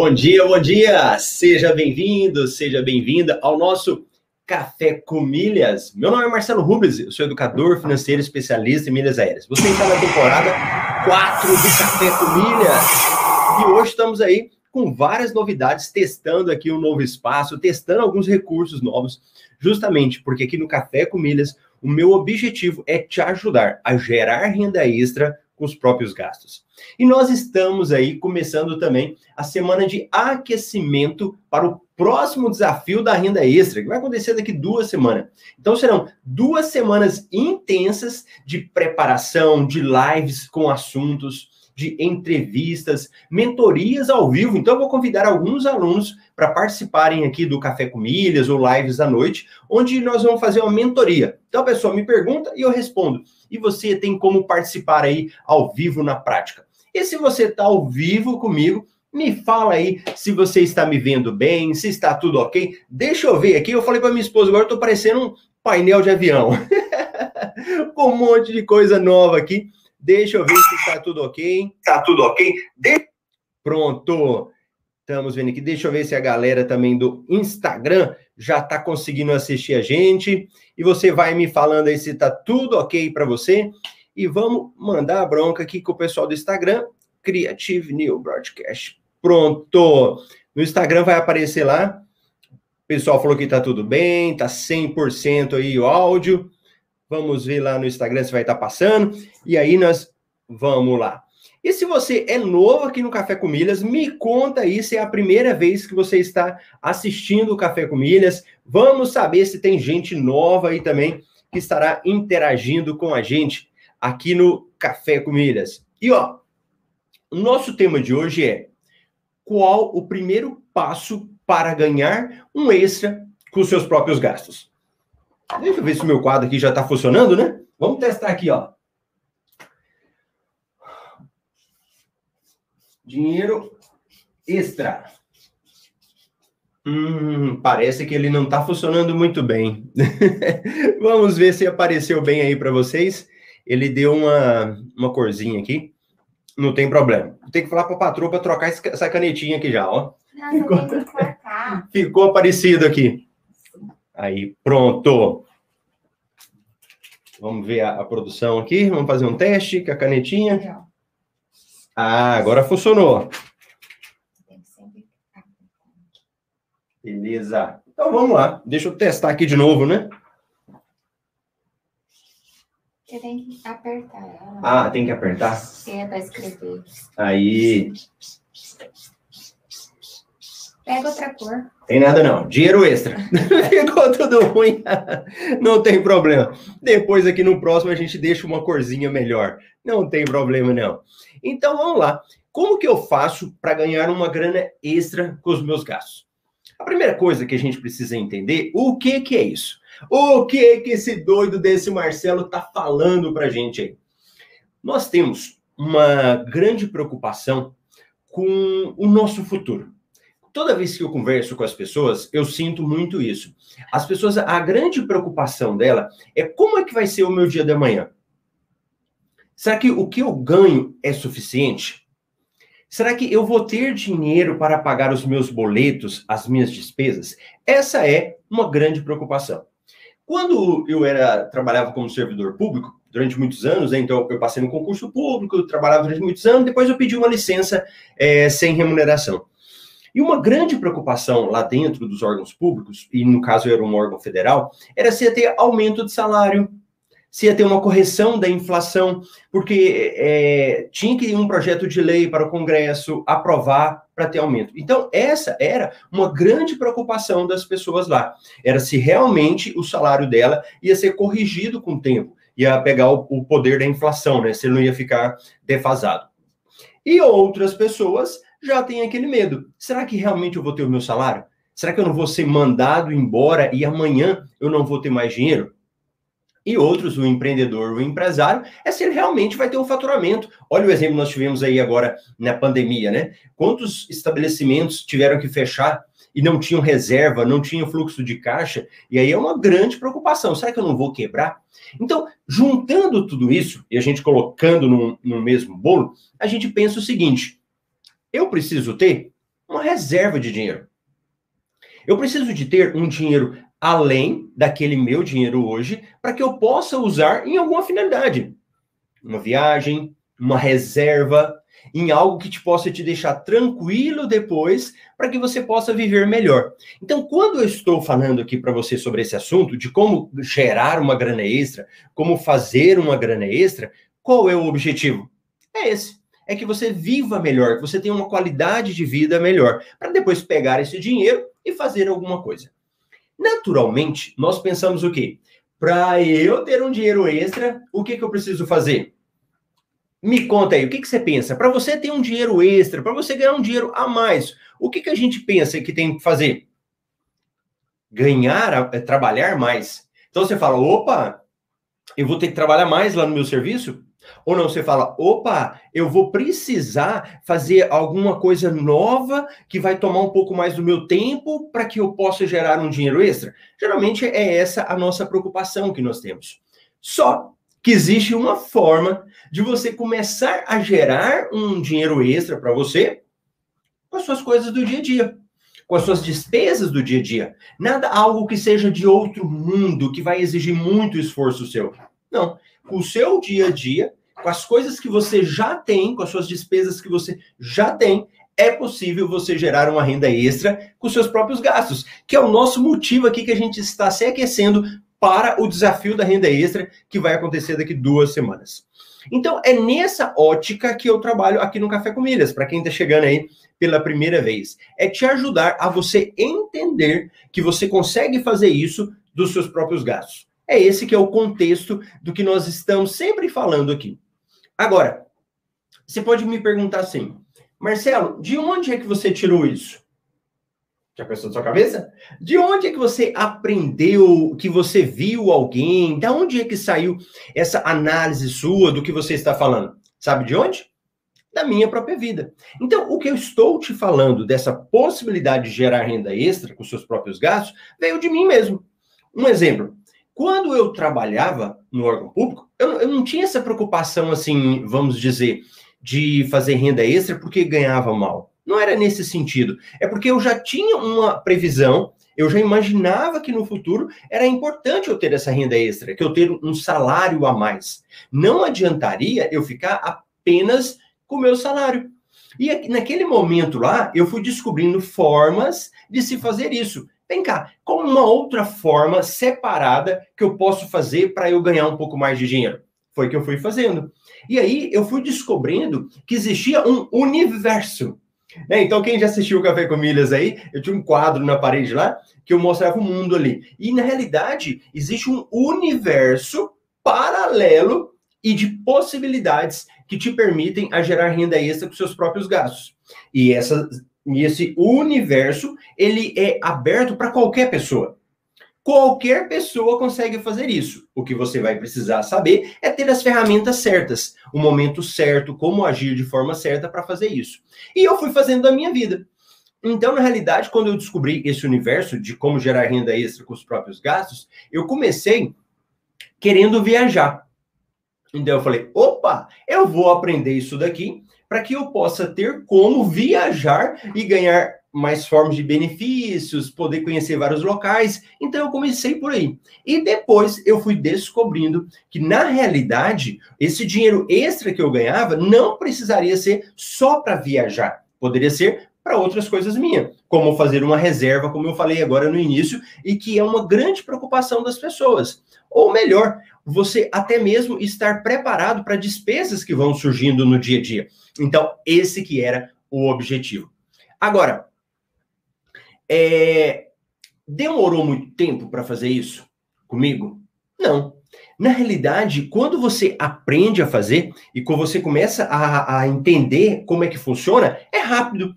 Bom dia, bom dia! Seja bem-vindo, seja bem-vinda ao nosso Café com Milhas. Meu nome é Marcelo Rubens, eu sou educador financeiro especialista em milhas aéreas. Você está na temporada 4 do Café com Milhas. E hoje estamos aí com várias novidades, testando aqui um novo espaço, testando alguns recursos novos, justamente porque aqui no Café com Milhas, o meu objetivo é te ajudar a gerar renda extra com os próprios gastos. E nós estamos aí começando também a semana de aquecimento para o próximo desafio da renda extra, que vai acontecer daqui duas semanas. Então serão duas semanas intensas de preparação, de lives com assuntos, de entrevistas, mentorias ao vivo. Então eu vou convidar alguns alunos para participarem aqui do Café com Milhas ou lives à noite, onde nós vamos fazer uma mentoria. Então a pessoa me pergunta e eu respondo. E você tem como participar aí ao vivo na prática. E se você está ao vivo comigo, me fala aí se você está me vendo bem, se está tudo ok. Deixa eu ver aqui. Eu falei para minha esposa, agora eu estou parecendo um painel de avião. Com um monte de coisa nova aqui. Deixa eu ver se está tudo ok. Está tudo ok? De... Pronto. Estamos vendo aqui. Deixa eu ver se a galera também do Instagram já está conseguindo assistir a gente. E você vai me falando aí se está tudo ok para você. E vamos mandar a bronca aqui com o pessoal do Instagram. Creative New Broadcast. Pronto. No Instagram vai aparecer lá. O pessoal falou que tá tudo bem, tá 100% aí o áudio. Vamos ver lá no Instagram se vai estar tá passando. E aí nós vamos lá. E se você é novo aqui no Café com Milhas, me conta aí se é a primeira vez que você está assistindo o Café com Milhas. Vamos saber se tem gente nova aí também que estará interagindo com a gente aqui no Café com Milhas. E ó, o nosso tema de hoje é qual o primeiro passo para ganhar um extra com seus próprios gastos. Deixa eu ver se o meu quadro aqui já está funcionando, né? Vamos testar aqui, ó. Dinheiro extra. Hum, parece que ele não está funcionando muito bem. Vamos ver se apareceu bem aí para vocês. Ele deu uma, uma corzinha aqui. Não tem problema. Tem que falar para a patroa para trocar essa canetinha aqui já, ó. Ficou, ficou aparecido aqui. Aí, pronto. Vamos ver a, a, produção aqui. Vamos fazer um teste com a canetinha. Ah, agora funcionou. Beleza. Então vamos lá. Deixa eu testar aqui de novo, né? Você tem que apertar ela. Ah, tem que apertar? É, para escrever. Aí. Pega outra cor. Tem nada não. Dinheiro extra. Ficou tudo ruim. não tem problema. Depois aqui no próximo a gente deixa uma corzinha melhor. Não tem problema não. Então vamos lá. Como que eu faço para ganhar uma grana extra com os meus gastos? A primeira coisa que a gente precisa entender, o que que é isso? O que que esse doido desse Marcelo tá falando pra gente aí? Nós temos uma grande preocupação com o nosso futuro. Toda vez que eu converso com as pessoas, eu sinto muito isso. As pessoas, a grande preocupação dela é como é que vai ser o meu dia de amanhã? Será que o que eu ganho é suficiente? Será que eu vou ter dinheiro para pagar os meus boletos, as minhas despesas? Essa é uma grande preocupação. Quando eu era trabalhava como servidor público durante muitos anos, né, então eu passei no concurso público, trabalhava durante muitos anos, depois eu pedi uma licença é, sem remuneração. E uma grande preocupação lá dentro dos órgãos públicos, e no caso era um órgão federal, era se ia ter aumento de salário, se ia ter uma correção da inflação, porque é, tinha que ir um projeto de lei para o Congresso aprovar para ter aumento. Então, essa era uma grande preocupação das pessoas lá. Era se realmente o salário dela ia ser corrigido com o tempo, ia pegar o, o poder da inflação, né? Se ele não ia ficar defasado. E outras pessoas já têm aquele medo. Será que realmente eu vou ter o meu salário? Será que eu não vou ser mandado embora e amanhã eu não vou ter mais dinheiro? e outros, o empreendedor, o empresário, é se ele realmente vai ter um faturamento. Olha o exemplo que nós tivemos aí agora na pandemia, né? Quantos estabelecimentos tiveram que fechar e não tinham reserva, não tinham fluxo de caixa, e aí é uma grande preocupação. Será que eu não vou quebrar? Então, juntando tudo isso e a gente colocando no, no mesmo bolo, a gente pensa o seguinte: eu preciso ter uma reserva de dinheiro. Eu preciso de ter um dinheiro além daquele meu dinheiro hoje para que eu possa usar em alguma finalidade. Uma viagem, uma reserva, em algo que te possa te deixar tranquilo depois para que você possa viver melhor. Então, quando eu estou falando aqui para você sobre esse assunto de como gerar uma grana extra, como fazer uma grana extra, qual é o objetivo? É esse. É que você viva melhor, que você tenha uma qualidade de vida melhor, para depois pegar esse dinheiro e fazer alguma coisa. Naturalmente, nós pensamos o quê? Para eu ter um dinheiro extra, o que, que eu preciso fazer? Me conta aí, o que, que você pensa? Para você ter um dinheiro extra, para você ganhar um dinheiro a mais, o que, que a gente pensa que tem que fazer? Ganhar, é, trabalhar mais. Então você fala, opa, eu vou ter que trabalhar mais lá no meu serviço? Ou não, você fala, opa, eu vou precisar fazer alguma coisa nova que vai tomar um pouco mais do meu tempo para que eu possa gerar um dinheiro extra? Geralmente é essa a nossa preocupação que nós temos. Só que existe uma forma de você começar a gerar um dinheiro extra para você com as suas coisas do dia a dia, com as suas despesas do dia a dia. Nada algo que seja de outro mundo, que vai exigir muito esforço seu. Não. Com o seu dia a dia, com as coisas que você já tem, com as suas despesas que você já tem, é possível você gerar uma renda extra com seus próprios gastos, que é o nosso motivo aqui que a gente está se aquecendo para o desafio da renda extra que vai acontecer daqui duas semanas. Então, é nessa ótica que eu trabalho aqui no Café com Milhas, para quem está chegando aí pela primeira vez. É te ajudar a você entender que você consegue fazer isso dos seus próprios gastos. É esse que é o contexto do que nós estamos sempre falando aqui. Agora, você pode me perguntar assim, Marcelo, de onde é que você tirou isso? Já pensou na sua cabeça? De onde é que você aprendeu, que você viu alguém? Da onde é que saiu essa análise sua do que você está falando? Sabe de onde? Da minha própria vida. Então, o que eu estou te falando dessa possibilidade de gerar renda extra com seus próprios gastos veio de mim mesmo. Um exemplo. Quando eu trabalhava no órgão público, eu, eu não tinha essa preocupação, assim, vamos dizer, de fazer renda extra porque ganhava mal. Não era nesse sentido. É porque eu já tinha uma previsão, eu já imaginava que no futuro era importante eu ter essa renda extra, que eu ter um salário a mais. Não adiantaria eu ficar apenas com o meu salário. E naquele momento lá, eu fui descobrindo formas de se fazer isso. Vem cá, qual uma outra forma separada que eu posso fazer para eu ganhar um pouco mais de dinheiro? Foi que eu fui fazendo. E aí eu fui descobrindo que existia um universo né? Então, quem já assistiu o Café com Milhas aí, eu tinha um quadro na parede lá que eu mostrava o mundo ali. E, na realidade, existe um universo paralelo e de possibilidades que te permitem a gerar renda extra com seus próprios gastos. E, essa, e esse universo, ele é aberto para qualquer pessoa. Qualquer pessoa consegue fazer isso. O que você vai precisar saber é ter as ferramentas certas, o momento certo, como agir de forma certa para fazer isso. E eu fui fazendo a minha vida. Então, na realidade, quando eu descobri esse universo de como gerar renda extra com os próprios gastos, eu comecei querendo viajar. Então eu falei: opa, eu vou aprender isso daqui para que eu possa ter como viajar e ganhar mais formas de benefícios, poder conhecer vários locais. Então eu comecei por aí. E depois eu fui descobrindo que na realidade esse dinheiro extra que eu ganhava não precisaria ser só para viajar. Poderia ser para outras coisas minhas, como fazer uma reserva, como eu falei agora no início, e que é uma grande preocupação das pessoas. Ou melhor, você até mesmo estar preparado para despesas que vão surgindo no dia a dia. Então, esse que era o objetivo. Agora, é, demorou muito tempo para fazer isso comigo? Não. Na realidade, quando você aprende a fazer e quando você começa a, a entender como é que funciona, é rápido.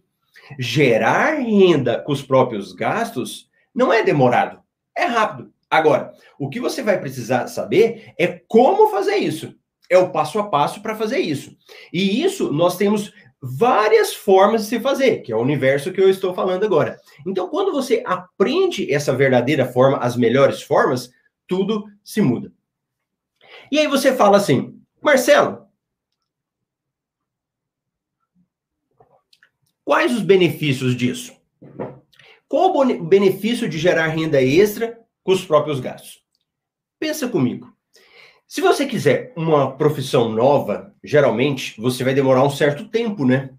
Gerar renda com os próprios gastos não é demorado, é rápido. Agora, o que você vai precisar saber é como fazer isso. É o passo a passo para fazer isso. E isso nós temos várias formas de se fazer, que é o universo que eu estou falando agora. Então, quando você aprende essa verdadeira forma, as melhores formas, tudo se muda. E aí você fala assim, Marcelo, Quais os benefícios disso? Qual o benefício de gerar renda extra com os próprios gastos? Pensa comigo. Se você quiser uma profissão nova, geralmente você vai demorar um certo tempo, né?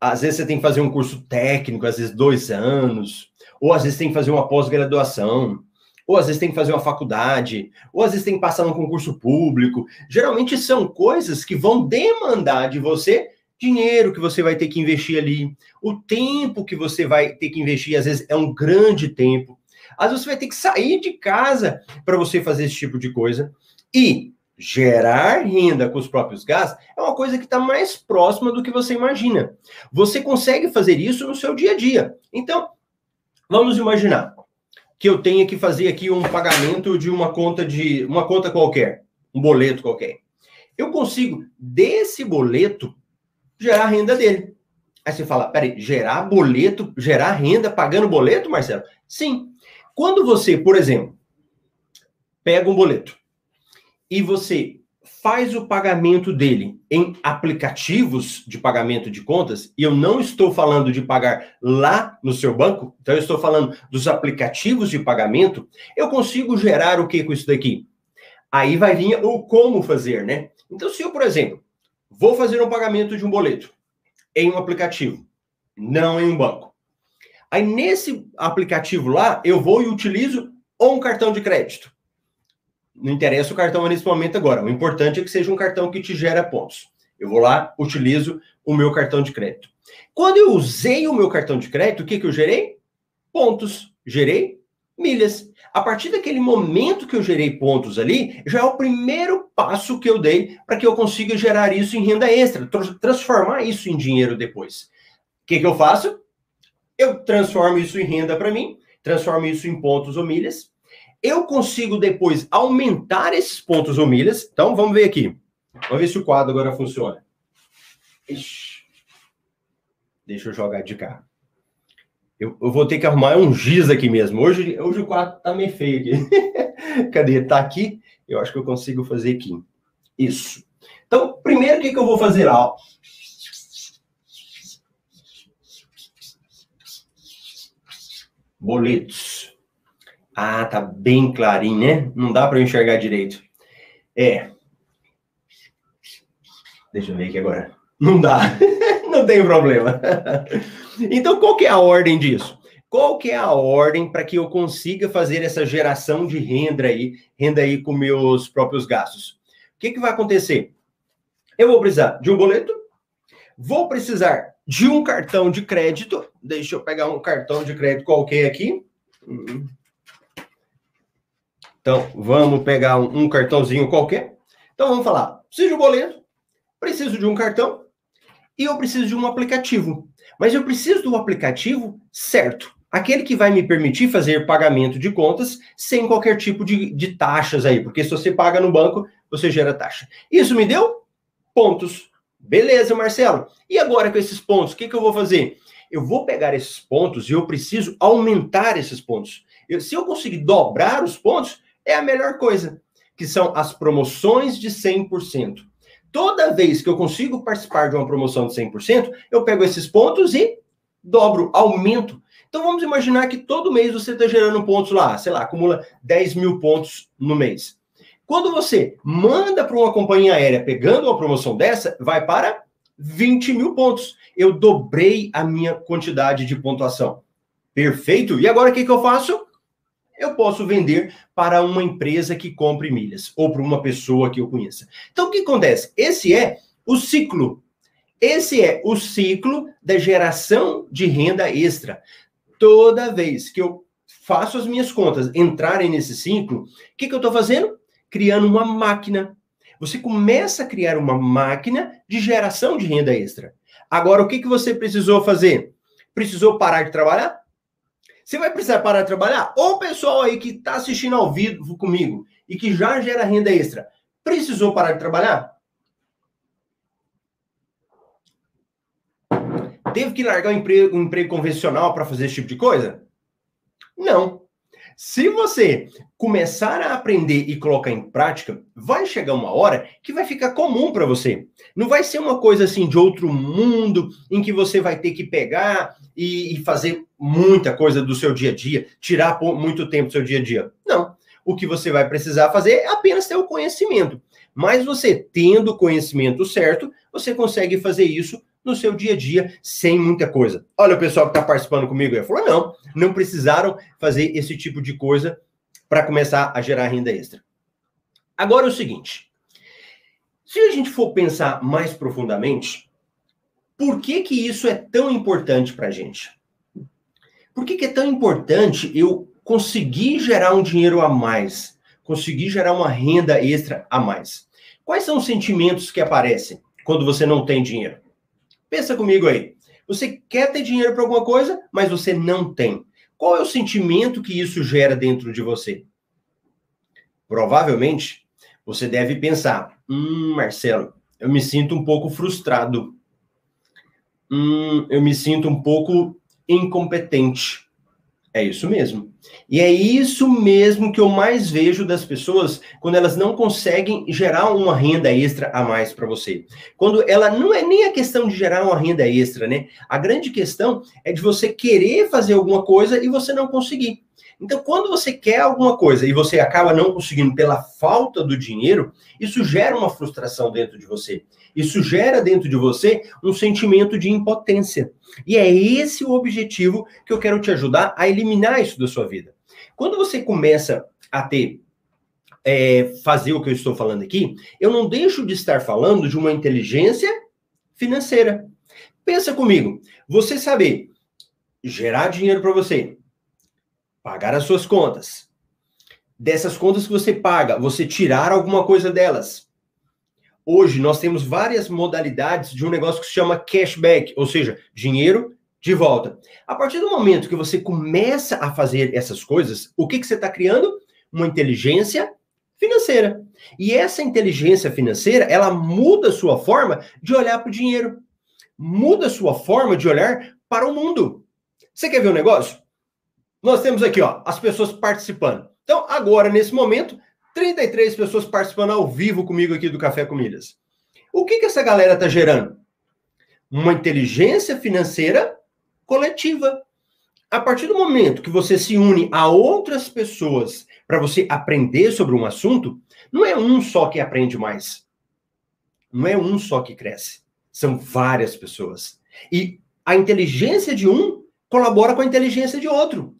Às vezes você tem que fazer um curso técnico, às vezes dois anos, ou às vezes tem que fazer uma pós-graduação, ou às vezes tem que fazer uma faculdade, ou às vezes tem que passar num concurso público. Geralmente são coisas que vão demandar de você dinheiro que você vai ter que investir ali, o tempo que você vai ter que investir, às vezes é um grande tempo. Às vezes você vai ter que sair de casa para você fazer esse tipo de coisa. E gerar renda com os próprios gastos é uma coisa que está mais próxima do que você imagina. Você consegue fazer isso no seu dia a dia. Então, vamos imaginar que eu tenha que fazer aqui um pagamento de uma conta de uma conta qualquer, um boleto qualquer. Eu consigo desse boleto gerar renda dele. Aí você fala, peraí, gerar boleto, gerar renda pagando boleto, Marcelo? Sim. Quando você, por exemplo, pega um boleto e você faz o pagamento dele em aplicativos de pagamento de contas, e eu não estou falando de pagar lá no seu banco, então eu estou falando dos aplicativos de pagamento, eu consigo gerar o que com isso daqui? Aí vai vir o como fazer, né? Então, se eu, por exemplo, vou fazer um pagamento de um boleto em um aplicativo, não em um banco. Aí nesse aplicativo lá, eu vou e utilizo um cartão de crédito. Não interessa o cartão nesse momento agora. O importante é que seja um cartão que te gera pontos. Eu vou lá, utilizo o meu cartão de crédito. Quando eu usei o meu cartão de crédito, o que, que eu gerei? Pontos. Gerei milhas. A partir daquele momento que eu gerei pontos ali, já é o primeiro passo que eu dei para que eu consiga gerar isso em renda extra, transformar isso em dinheiro depois. O que, que eu faço? Eu transformo isso em renda para mim, transformo isso em pontos ou milhas, eu consigo depois aumentar esses pontos ou milhas. Então, vamos ver aqui. Vamos ver se o quadro agora funciona. Ixi. Deixa eu jogar de cá. Eu, eu, vou ter que arrumar um giz aqui mesmo. Hoje, hoje o quadro tá meio feio aqui. Cadê? Tá aqui? Eu acho que eu consigo fazer aqui. Isso. Então, primeiro, o que, que eu vou fazer lá? Boletos. Ah, tá bem clarinho, né? Não dá para enxergar direito. É. Deixa eu ver aqui agora. Não dá. Não tem problema. Então, qual que é a ordem disso? Qual que é a ordem para que eu consiga fazer essa geração de renda aí, renda aí com meus próprios gastos? O que, que vai acontecer? Eu vou precisar de um boleto, vou precisar de um cartão de crédito. Deixa eu pegar um cartão de crédito qualquer aqui. Hum. Então, vamos pegar um, um cartãozinho qualquer. Então, vamos falar: preciso de um boleto, preciso de um cartão e eu preciso de um aplicativo. Mas eu preciso do aplicativo certo. Aquele que vai me permitir fazer pagamento de contas sem qualquer tipo de, de taxas aí. Porque se você paga no banco, você gera taxa. Isso me deu pontos. Beleza, Marcelo. E agora com esses pontos, o que, que eu vou fazer? Eu vou pegar esses pontos e eu preciso aumentar esses pontos. Eu, se eu conseguir dobrar os pontos, é a melhor coisa, que são as promoções de 100%. Toda vez que eu consigo participar de uma promoção de 100%, eu pego esses pontos e dobro, aumento. Então vamos imaginar que todo mês você está gerando pontos lá, sei lá, acumula 10 mil pontos no mês. Quando você manda para uma companhia aérea pegando uma promoção dessa, vai para 20 mil pontos. Eu dobrei a minha quantidade de pontuação. Perfeito? E agora o que, que eu faço? Eu posso vender para uma empresa que compre milhas ou para uma pessoa que eu conheça. Então, o que acontece? Esse é o ciclo. Esse é o ciclo da geração de renda extra. Toda vez que eu faço as minhas contas entrarem nesse ciclo, o que, que eu estou fazendo? Criando uma máquina. Você começa a criar uma máquina de geração de renda extra. Agora, o que, que você precisou fazer? Precisou parar de trabalhar? Você vai precisar parar de trabalhar? Ou o pessoal aí que está assistindo ao vivo comigo e que já gera renda extra, precisou parar de trabalhar? Teve que largar um emprego, um emprego convencional para fazer esse tipo de coisa? Não. Se você começar a aprender e colocar em prática, vai chegar uma hora que vai ficar comum para você. Não vai ser uma coisa assim de outro mundo em que você vai ter que pegar e, e fazer muita coisa do seu dia a dia, tirar muito tempo do seu dia a dia. Não. O que você vai precisar fazer é apenas ter o conhecimento. Mas você tendo o conhecimento certo, você consegue fazer isso no seu dia a dia sem muita coisa. Olha o pessoal que está participando comigo aí, falou: não, não precisaram fazer esse tipo de coisa para começar a gerar renda extra. Agora é o seguinte: se a gente for pensar mais profundamente, por que que isso é tão importante para a gente? Por que, que é tão importante eu conseguir gerar um dinheiro a mais, conseguir gerar uma renda extra a mais? Quais são os sentimentos que aparecem quando você não tem dinheiro? Pensa comigo aí. Você quer ter dinheiro para alguma coisa, mas você não tem. Qual é o sentimento que isso gera dentro de você? Provavelmente, você deve pensar: hum, Marcelo, eu me sinto um pouco frustrado. Hum, eu me sinto um pouco incompetente. É isso mesmo. E é isso mesmo que eu mais vejo das pessoas quando elas não conseguem gerar uma renda extra a mais para você. Quando ela não é nem a questão de gerar uma renda extra, né? A grande questão é de você querer fazer alguma coisa e você não conseguir. Então, quando você quer alguma coisa e você acaba não conseguindo pela falta do dinheiro, isso gera uma frustração dentro de você. Isso gera dentro de você um sentimento de impotência. E é esse o objetivo que eu quero te ajudar a eliminar isso da sua vida. Quando você começa a ter é, fazer o que eu estou falando aqui, eu não deixo de estar falando de uma inteligência financeira. Pensa comigo, você saber gerar dinheiro para você, pagar as suas contas. Dessas contas que você paga, você tirar alguma coisa delas. Hoje nós temos várias modalidades de um negócio que se chama cashback, ou seja, dinheiro de volta. A partir do momento que você começa a fazer essas coisas, o que, que você está criando? Uma inteligência financeira. E essa inteligência financeira, ela muda a sua forma de olhar para o dinheiro. Muda a sua forma de olhar para o mundo. Você quer ver um negócio? Nós temos aqui, ó, as pessoas participando. Então, agora, nesse momento, 33 pessoas participando ao vivo comigo aqui do Café com Milhas. O que, que essa galera está gerando? Uma inteligência financeira coletiva. A partir do momento que você se une a outras pessoas para você aprender sobre um assunto, não é um só que aprende mais. Não é um só que cresce. São várias pessoas. E a inteligência de um colabora com a inteligência de outro.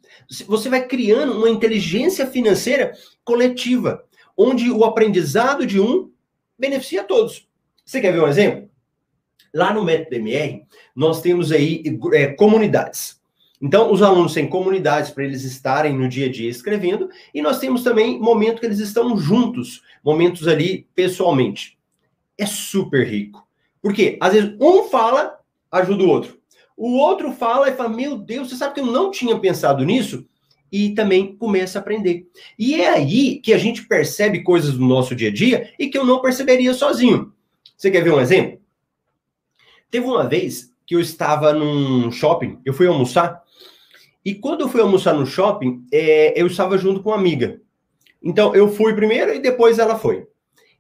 Você vai criando uma inteligência financeira coletiva, onde o aprendizado de um beneficia todos. Você quer ver um exemplo? Lá no método MR, nós temos aí é, comunidades. Então, os alunos têm comunidades para eles estarem no dia a dia escrevendo, e nós temos também momentos que eles estão juntos, momentos ali pessoalmente. É super rico. Porque às vezes um fala, ajuda o outro. O outro fala e fala: Meu Deus, você sabe que eu não tinha pensado nisso? E também começa a aprender. E é aí que a gente percebe coisas do nosso dia a dia e que eu não perceberia sozinho. Você quer ver um exemplo? Teve uma vez que eu estava num shopping, eu fui almoçar, e quando eu fui almoçar no shopping, é, eu estava junto com uma amiga. Então eu fui primeiro e depois ela foi.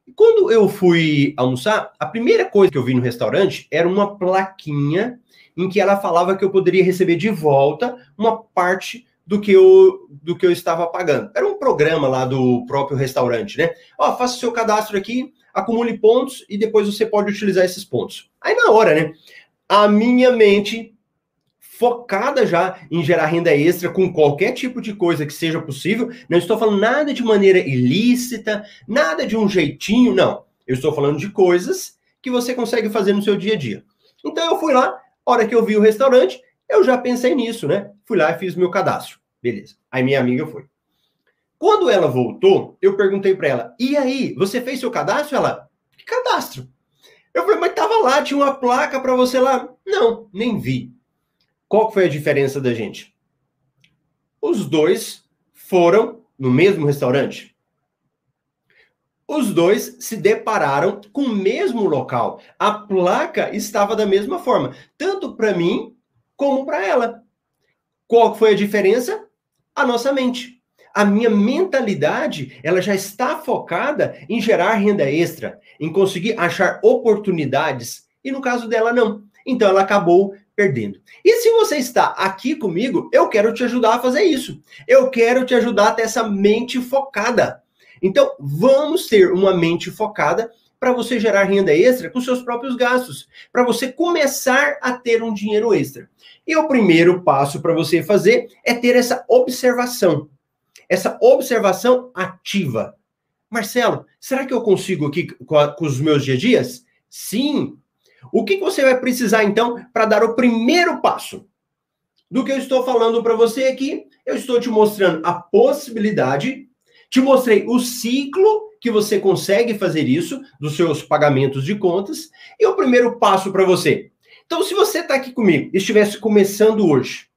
E quando eu fui almoçar, a primeira coisa que eu vi no restaurante era uma plaquinha em que ela falava que eu poderia receber de volta uma parte do que eu, do que eu estava pagando. Era um programa lá do próprio restaurante, né? Ó, faça o seu cadastro aqui, acumule pontos e depois você pode utilizar esses pontos. Aí na hora, né? A minha mente focada já em gerar renda extra com qualquer tipo de coisa que seja possível. Não estou falando nada de maneira ilícita, nada de um jeitinho, não. Eu estou falando de coisas que você consegue fazer no seu dia a dia. Então eu fui lá, hora que eu vi o restaurante, eu já pensei nisso, né? Fui lá e fiz meu cadastro. Beleza. Aí minha amiga foi. Quando ela voltou, eu perguntei para ela: "E aí, você fez seu cadastro?" Ela: "Que cadastro?" Eu falei: "Mas tava lá, tinha uma placa para você lá." "Não, nem vi." Qual foi a diferença da gente? Os dois foram no mesmo restaurante os dois se depararam com o mesmo local. A placa estava da mesma forma, tanto para mim como para ela. Qual foi a diferença? A nossa mente. a minha mentalidade, ela já está focada em gerar renda extra, em conseguir achar oportunidades, e no caso dela não. Então ela acabou perdendo. E se você está aqui comigo, eu quero te ajudar a fazer isso. Eu quero te ajudar a ter essa mente focada. Então, vamos ter uma mente focada para você gerar renda extra com seus próprios gastos, para você começar a ter um dinheiro extra. E o primeiro passo para você fazer é ter essa observação. Essa observação ativa. Marcelo, será que eu consigo aqui com, a, com os meus dia a dias? Sim. O que você vai precisar então para dar o primeiro passo? Do que eu estou falando para você aqui, eu estou te mostrando a possibilidade, te mostrei o ciclo que você consegue fazer isso dos seus pagamentos de contas. E o primeiro passo para você. Então, se você está aqui comigo e estivesse começando hoje,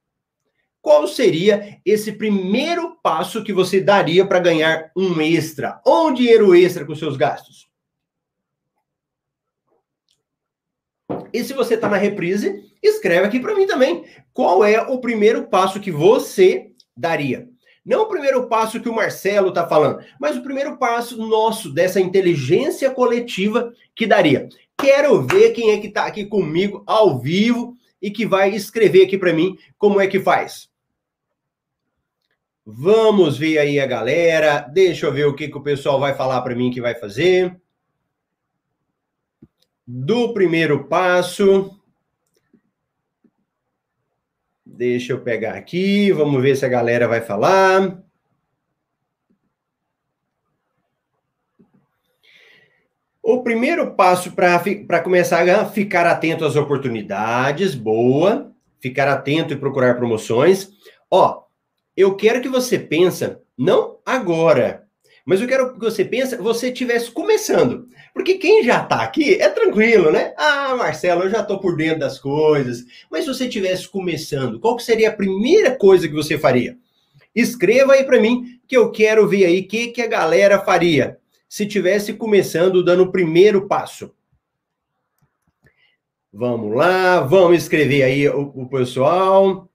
qual seria esse primeiro passo que você daria para ganhar um extra, ou um dinheiro extra com seus gastos? E se você está na reprise, escreve aqui para mim também. Qual é o primeiro passo que você daria? Não o primeiro passo que o Marcelo está falando, mas o primeiro passo nosso, dessa inteligência coletiva que daria. Quero ver quem é que está aqui comigo ao vivo e que vai escrever aqui para mim como é que faz. Vamos ver aí a galera. Deixa eu ver o que, que o pessoal vai falar para mim que vai fazer. Do primeiro passo. Deixa eu pegar aqui, vamos ver se a galera vai falar. O primeiro passo para começar a ficar atento às oportunidades, boa, ficar atento e procurar promoções. Ó, eu quero que você pense, não agora, mas eu quero que você pense, você estivesse começando. Porque quem já está aqui é tranquilo, né? Ah, Marcelo, eu já estou por dentro das coisas. Mas se você estivesse começando, qual que seria a primeira coisa que você faria? Escreva aí para mim que eu quero ver aí o que, que a galera faria se tivesse começando dando o primeiro passo. Vamos lá, vamos escrever aí o, o pessoal.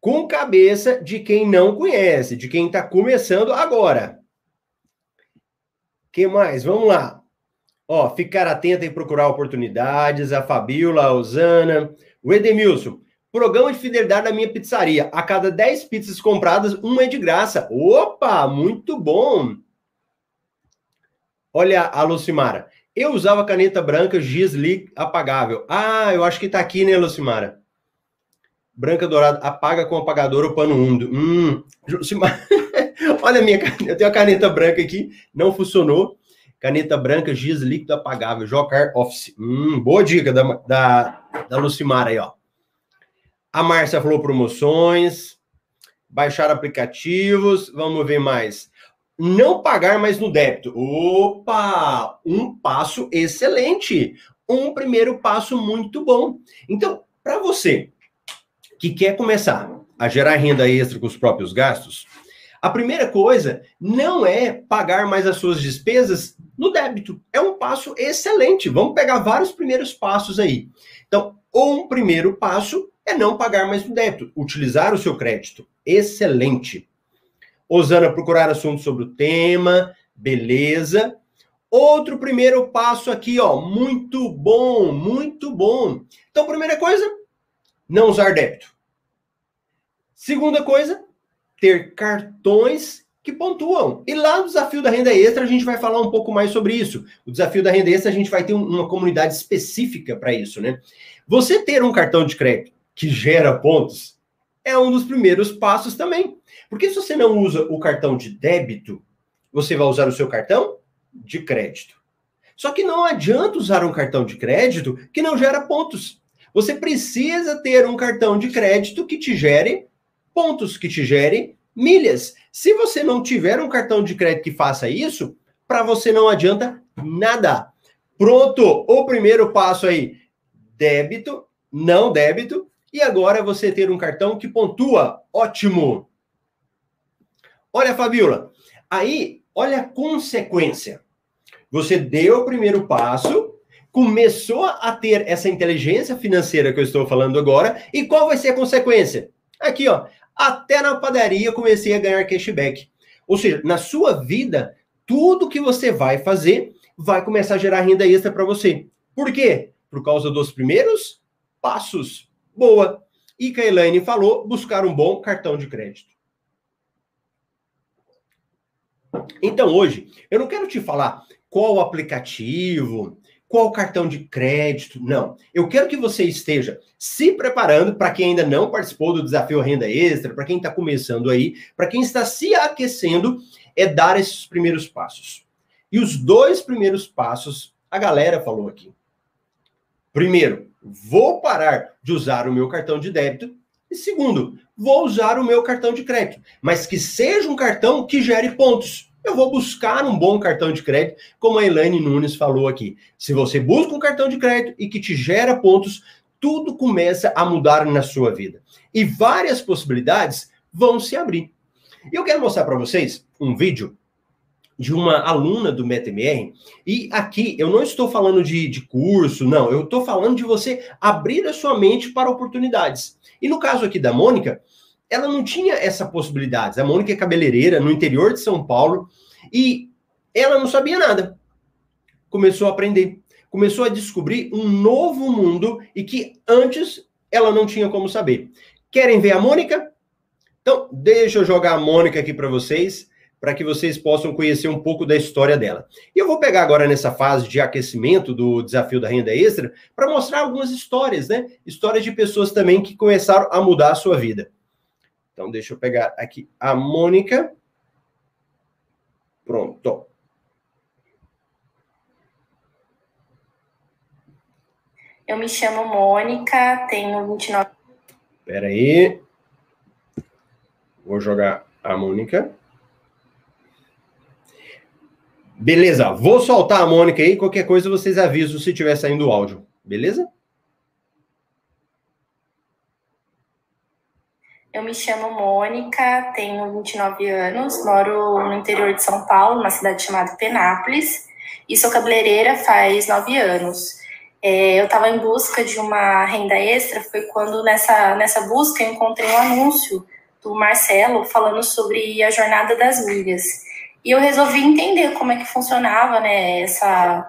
Com cabeça de quem não conhece, de quem está começando agora que mais? Vamos lá. Ó, ficar atento e procurar oportunidades. A Fabiola, a Osana, o Edemilson. Programa de fidelidade da minha pizzaria. A cada 10 pizzas compradas, uma é de graça. Opa, muito bom. Olha a Lucimara. Eu usava caneta branca Gisli apagável. Ah, eu acho que tá aqui, né, Lucimara? Branca dourada, apaga com apagador o pano úmido. Hum, Lucimara. Olha a minha caneta, eu tenho a caneta branca aqui, não funcionou. Caneta branca, giz líquido apagável, Jocar Office. Hum, boa dica da, da, da Lucimara aí, ó. A Márcia falou promoções, baixar aplicativos, vamos ver mais. Não pagar mais no débito. Opa! Um passo excelente. Um primeiro passo muito bom. Então, para você que quer começar a gerar renda extra com os próprios gastos, a primeira coisa não é pagar mais as suas despesas no débito. É um passo excelente. Vamos pegar vários primeiros passos aí. Então, um primeiro passo é não pagar mais no débito, utilizar o seu crédito. Excelente. Osana, procurar assuntos sobre o tema, beleza. Outro primeiro passo aqui, ó, muito bom, muito bom. Então, primeira coisa, não usar débito. Segunda coisa, ter cartões que pontuam. E lá no desafio da renda extra a gente vai falar um pouco mais sobre isso. O desafio da renda extra a gente vai ter uma comunidade específica para isso, né? Você ter um cartão de crédito que gera pontos é um dos primeiros passos também. Porque se você não usa o cartão de débito, você vai usar o seu cartão de crédito. Só que não adianta usar um cartão de crédito que não gera pontos. Você precisa ter um cartão de crédito que te gere pontos que te gerem milhas. Se você não tiver um cartão de crédito que faça isso, para você não adianta nada. Pronto, o primeiro passo aí, débito, não débito, e agora você ter um cartão que pontua. Ótimo. Olha, Fabiola, aí, olha a consequência. Você deu o primeiro passo, começou a ter essa inteligência financeira que eu estou falando agora, e qual vai ser a consequência? Aqui, ó, até na padaria comecei a ganhar cashback. Ou seja, na sua vida, tudo que você vai fazer vai começar a gerar renda extra para você. Por quê? Por causa dos primeiros passos. Boa. E que falou, buscar um bom cartão de crédito. Então, hoje, eu não quero te falar qual aplicativo, qual cartão de crédito, não. Eu quero que você esteja se preparando para quem ainda não participou do desafio Renda Extra, para quem está começando aí, para quem está se aquecendo, é dar esses primeiros passos. E os dois primeiros passos, a galera falou aqui. Primeiro, vou parar de usar o meu cartão de débito. E segundo, vou usar o meu cartão de crédito, mas que seja um cartão que gere pontos. Eu vou buscar um bom cartão de crédito, como a Elaine Nunes falou aqui. Se você busca um cartão de crédito e que te gera pontos, tudo começa a mudar na sua vida. E várias possibilidades vão se abrir. E eu quero mostrar para vocês um vídeo de uma aluna do MetaMR, e aqui eu não estou falando de, de curso, não, eu estou falando de você abrir a sua mente para oportunidades. E no caso aqui da Mônica, ela não tinha essa possibilidade. A Mônica é cabeleireira no interior de São Paulo e ela não sabia nada. Começou a aprender, começou a descobrir um novo mundo e que antes ela não tinha como saber. Querem ver a Mônica? Então, deixa eu jogar a Mônica aqui para vocês para que vocês possam conhecer um pouco da história dela. E eu vou pegar agora nessa fase de aquecimento do desafio da renda extra para mostrar algumas histórias, né? Histórias de pessoas também que começaram a mudar a sua vida. Então, deixa eu pegar aqui a Mônica. Pronto. Eu me chamo Mônica, tenho 29. Espera aí. Vou jogar a Mônica. Beleza, vou soltar a Mônica aí, qualquer coisa vocês avisam se estiver saindo o áudio, beleza? Eu me chamo Mônica, tenho 29 anos, moro no interior de São Paulo, numa cidade chamada Penápolis, e sou cabeleireira faz nove anos. É, eu estava em busca de uma renda extra, foi quando nessa, nessa busca eu encontrei um anúncio do Marcelo falando sobre a jornada das milhas. E eu resolvi entender como é que funcionava, né, essa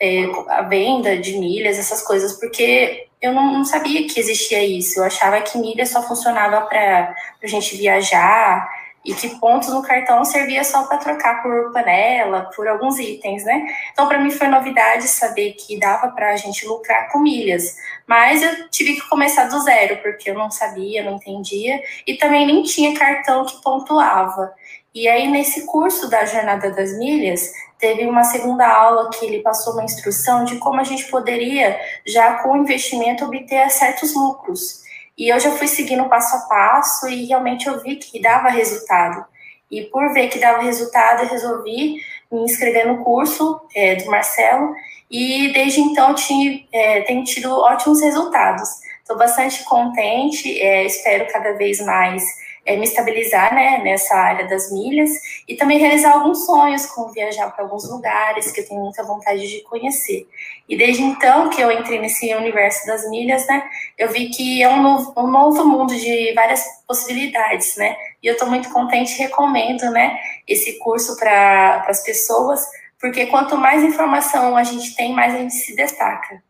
é, a venda de milhas, essas coisas, porque eu não, não, sabia que existia isso. Eu achava que milha só funcionava para a gente viajar e que pontos no cartão servia só para trocar por panela, por alguns itens, né? Então, para mim foi novidade saber que dava para a gente lucrar com milhas. Mas eu tive que começar do zero, porque eu não sabia, não entendia, e também nem tinha cartão que pontuava. E aí, nesse curso da Jornada das Milhas, teve uma segunda aula que ele passou uma instrução de como a gente poderia, já com o investimento, obter certos lucros. E eu já fui seguindo passo a passo e realmente eu vi que dava resultado. E por ver que dava resultado, eu resolvi me inscrever no curso é, do Marcelo e desde então tinha, é, tenho tido ótimos resultados. Estou bastante contente, é, espero cada vez mais é, me estabilizar né, nessa área das milhas e também realizar alguns sonhos, como viajar para alguns lugares que eu tenho muita vontade de conhecer. E desde então que eu entrei nesse universo das milhas, né, eu vi que é um novo, um novo mundo de várias possibilidades, né? E eu estou muito contente, recomendo, né, esse curso para as pessoas, porque quanto mais informação a gente tem, mais a gente se destaca.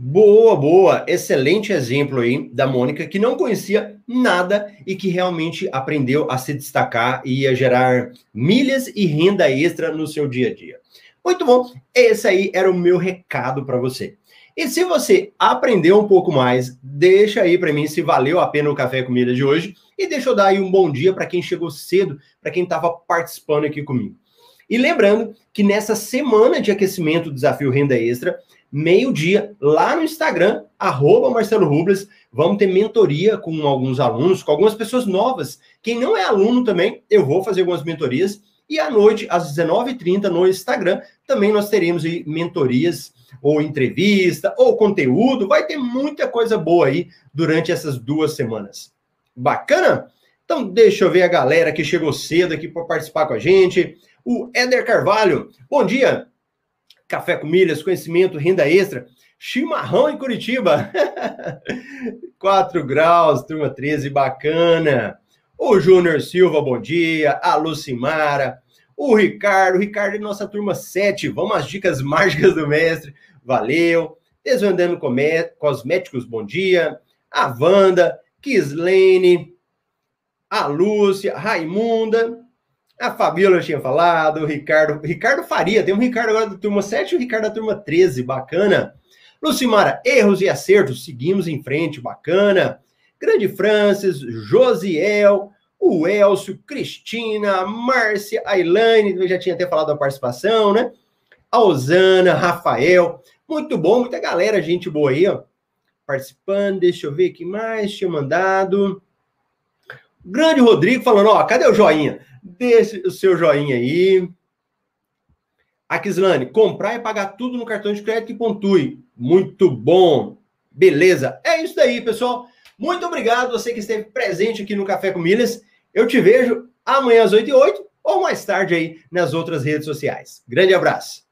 Boa, boa. Excelente exemplo aí da Mônica, que não conhecia nada e que realmente aprendeu a se destacar e a gerar milhas e renda extra no seu dia a dia. Muito bom. Esse aí era o meu recado para você. E se você aprendeu um pouco mais, deixa aí para mim se valeu a pena o café com milhas de hoje e deixa eu dar aí um bom dia para quem chegou cedo, para quem estava participando aqui comigo. E lembrando que nessa semana de aquecimento do desafio renda extra, meio-dia, lá no Instagram, arroba Marcelo Rubles. Vamos ter mentoria com alguns alunos, com algumas pessoas novas. Quem não é aluno também, eu vou fazer algumas mentorias. E à noite, às 19h30, no Instagram, também nós teremos aí mentorias, ou entrevista, ou conteúdo. Vai ter muita coisa boa aí durante essas duas semanas. Bacana? Então, deixa eu ver a galera que chegou cedo aqui para participar com a gente. O Éder Carvalho, bom dia. Café com milhas, conhecimento, renda extra. Chimarrão em Curitiba. 4 graus, turma 13, bacana. O Júnior Silva, bom dia. A Lucimara. O Ricardo, o Ricardo é nossa turma 7. Vamos às dicas mágicas do mestre. Valeu. Desvendando Cosméticos, bom dia. A Wanda, Kislene, a Lúcia, Raimunda, a Fabiola tinha falado, o Ricardo, Ricardo Faria, tem um Ricardo agora da turma 7 e o Ricardo da turma 13, bacana. Lucimara, erros e acertos, seguimos em frente, bacana. Grande Francis, Josiel, o Elcio, Cristina, Márcia, a Elaine, eu já tinha até falado da participação, né? A Osana, Rafael, muito bom, muita galera, gente boa aí, ó, participando. Deixa eu ver que mais tinha mandado. Grande Rodrigo falando, ó, cadê o joinha? Deixe o seu joinha aí. A Kislane, comprar e pagar tudo no cartão de crédito e pontue. Muito bom. Beleza. É isso daí, pessoal. Muito obrigado você que esteve presente aqui no Café com Milhas. Eu te vejo amanhã às 8 e 8 ou mais tarde aí nas outras redes sociais. Grande abraço.